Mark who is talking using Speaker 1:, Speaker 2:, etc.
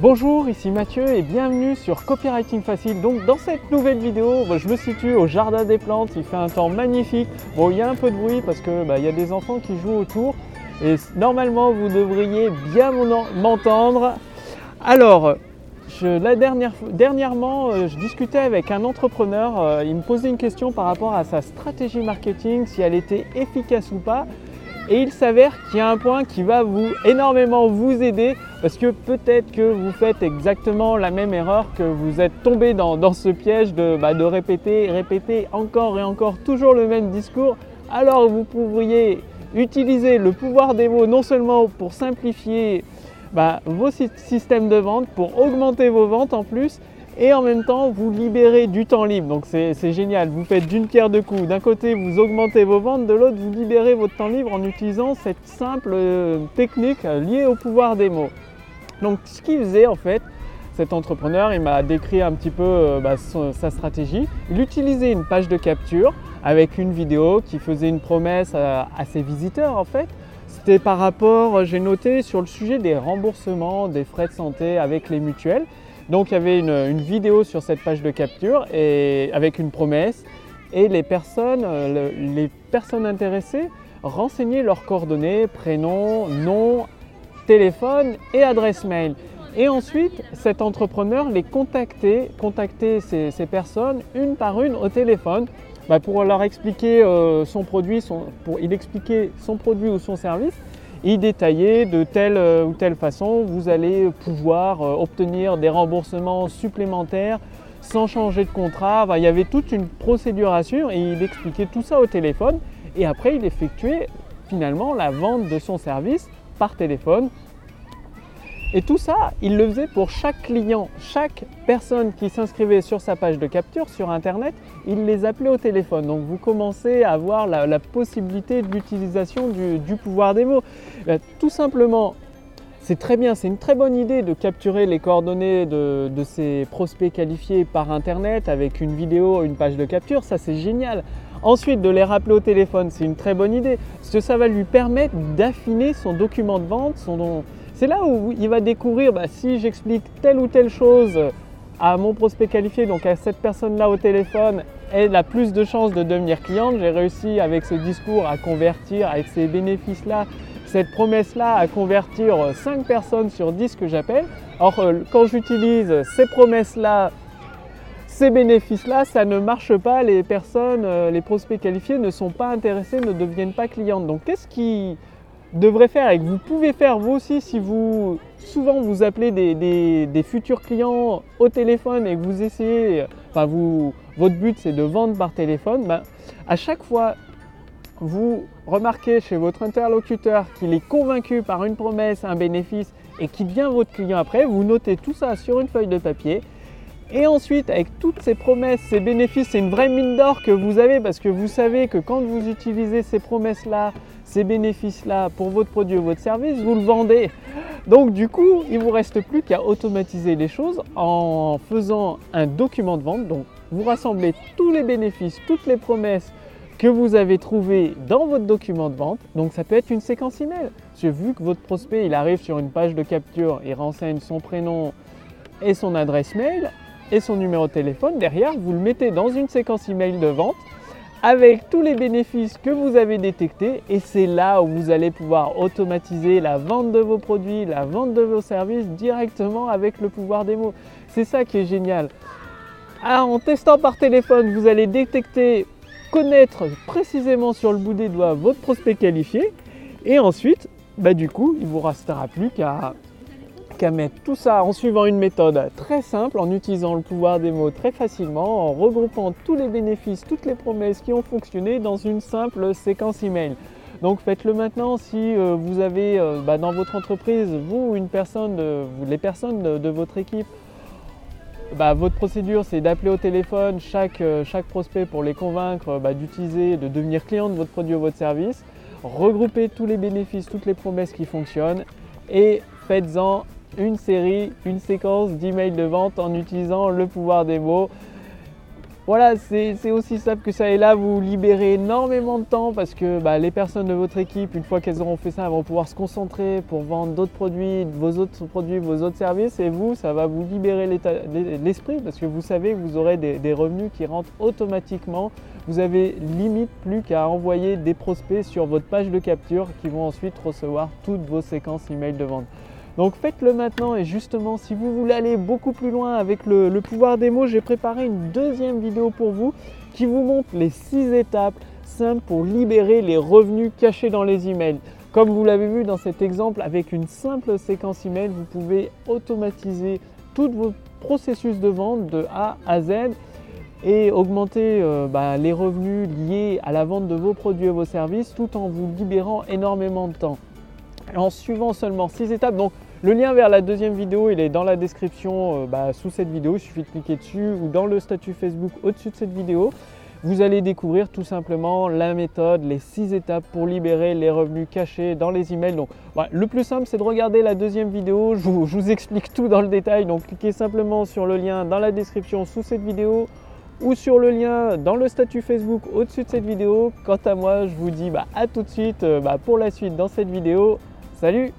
Speaker 1: Bonjour, ici Mathieu et bienvenue sur Copywriting Facile. Donc dans cette nouvelle vidéo, bah, je me situe au Jardin des Plantes, il fait un temps magnifique. Bon, il y a un peu de bruit parce qu'il bah, y a des enfants qui jouent autour et normalement vous devriez bien m'entendre. Alors, la dernière, dernièrement, euh, je discutais avec un entrepreneur, euh, il me posait une question par rapport à sa stratégie marketing, si elle était efficace ou pas. Et il s'avère qu'il y a un point qui va vous énormément vous aider parce que peut-être que vous faites exactement la même erreur, que vous êtes tombé dans, ce piège de, bah, de répéter, répéter encore et encore toujours le même discours. Alors vous pourriez utiliser le pouvoir des mots non seulement pour simplifier bah, vos systèmes de vente, pour augmenter vos ventes en plus, et en même temps vous libérez du temps libre. Donc c'est génial, vous faites d'une pierre deux coups. D'un côté vous augmentez vos ventes, de l'autre vous libérez votre temps libre en utilisant cette simple euh, technique liée au pouvoir des mots. Donc ce qu'il faisait en fait, cet entrepreneur, il m'a décrit un petit peu euh, bah, sa stratégie. Il utilisait une page de capture avec une vidéo qui faisait une promesse à, ses visiteurs en fait. C'était par rapport, j'ai noté, sur le sujet des remboursements des frais de santé avec les mutuelles. Donc il y avait une, vidéo sur cette page de capture avec une promesse et les personnes, euh, les personnes intéressées renseignaient leurs coordonnées, prénom, nom, téléphone et adresse mail. Et ensuite, cet entrepreneur les contactait, contactait ces, personnes une par une au téléphone bah, pour leur expliquer euh, son produit, pour son produit ou son service. Il détaillait de telle euh, ou telle façon, vous allez pouvoir euh, obtenir des remboursements supplémentaires sans changer de contrat. il y avait toute une procédure à suivre et il expliquait tout ça au téléphone. Et après, il effectuait finalement la vente de son service par téléphone. Et tout ça, il le faisait pour chaque client, chaque personne qui s'inscrivait sur sa page de capture sur Internet, il les appelait au téléphone. Donc vous commencez à avoir la, possibilité de l'utilisation du, pouvoir des mots. Euh, tout simplement, c'est très bien, c'est une très bonne idée de capturer les coordonnées de, de, ces prospects qualifiés par Internet avec une vidéo, une page de capture, ça c'est génial. Ensuite, de les rappeler au téléphone, c'est une très bonne idée, parce que ça va lui permettre d'affiner son document de vente. C'est là où il va découvrir, bah, si j'explique telle ou telle chose à mon prospect qualifié, donc à cette personne-là au téléphone, elle a plus de chances de devenir cliente. J'ai réussi avec ce discours à convertir, avec ces bénéfices-là, cette promesse-là, à convertir 5 personnes sur 10 que j'appelle. Or, euh, quand j'utilise ces promesses-là ces bénéfices-là, ça ne marche pas. Les personnes, euh, les prospects qualifiés ne sont pas intéressés, ne deviennent pas clientes. Donc qu'est-ce qui devrait faire et que vous pouvez faire vous aussi si vous souvent vous appelez des, futurs clients au téléphone et que vous essayez, enfin vous, votre but c'est de vendre par téléphone, ben, à chaque fois vous remarquez chez votre interlocuteur qu'il est convaincu par une promesse, un bénéfice et qu'il devient votre client après, vous notez tout ça sur une feuille de papier et ensuite, avec toutes ces promesses, ces bénéfices, c'est une vraie mine d'or que vous avez parce que vous savez que quand vous utilisez ces promesses-là, ces bénéfices-là pour votre produit ou votre service, vous le vendez. Donc du coup, il ne vous reste plus qu'à automatiser les choses en faisant un document de vente. Donc vous rassemblez tous les bénéfices, toutes les promesses que vous avez trouvées dans votre document de vente. Donc ça peut être une séquence email. J'ai vu que votre prospect, il arrive sur une page de capture, il renseigne son prénom et son adresse mail et son numéro de téléphone. Derrière, vous le mettez dans une séquence email de vente avec tous les bénéfices que vous avez détectés et c'est là où vous allez pouvoir automatiser la vente de vos produits, la vente de vos services directement avec le pouvoir des mots. C'est ça qui est génial. Ah, en testant par téléphone, vous allez détecter, connaître précisément sur le bout des doigts votre prospect qualifié et ensuite, bah, du coup, il vous restera plus qu'à qu'à mettre tout ça en suivant une méthode très simple, en utilisant le pouvoir des mots très facilement, en regroupant tous les bénéfices, toutes les promesses qui ont fonctionné dans une simple séquence email. Donc faites-le maintenant si euh, vous avez euh, bah, dans votre entreprise, vous, une personne, les personnes de, votre équipe, bah, votre procédure c'est d'appeler au téléphone chaque, euh, chaque prospect pour les convaincre bah, d'utiliser, de devenir client de votre produit ou votre service. Regroupez tous les bénéfices, toutes les promesses qui fonctionnent et faites-en une série, une séquence d'emails de vente en utilisant le pouvoir des mots. voilà, c'est aussi simple que ça. Et là, vous libérez énormément de temps parce que bah, les personnes de votre équipe, une fois qu'elles auront fait ça, vont pouvoir se concentrer pour vendre d'autres produits, vos autres produits, vos autres services. Et vous, ça va vous libérer l'esprit parce que vous savez que vous aurez des, revenus qui rentrent automatiquement. Vous avez limite plus qu'à envoyer des prospects sur votre page de capture qui vont ensuite recevoir toutes vos séquences email de vente. Donc faites-le maintenant et justement si vous voulez aller beaucoup plus loin avec le, pouvoir des mots, j'ai préparé une deuxième vidéo pour vous qui vous montre les six étapes simples pour libérer les revenus cachés dans les emails. Comme vous l'avez vu dans cet exemple, avec une simple séquence email, vous pouvez automatiser tous vos processus de vente de A à Z et augmenter euh, bah, les revenus liés à la vente de vos produits et vos services tout en vous libérant énormément de temps en suivant seulement 6 étapes. Donc le lien vers la deuxième vidéo, il est dans la description euh, bah, sous cette vidéo. Il suffit de cliquer dessus ou dans le statut Facebook au-dessus de cette vidéo. Vous allez découvrir tout simplement la méthode, les 6 étapes pour libérer les revenus cachés dans les emails. Donc le plus simple, c'est de regarder la deuxième vidéo. Je vous, explique tout dans le détail. Donc cliquez simplement sur le lien dans la description sous cette vidéo ou sur le lien dans le statut Facebook au-dessus de cette vidéo. Quant à moi, je vous dis bah, à tout de suite euh, bah, pour la suite dans cette vidéo. Salut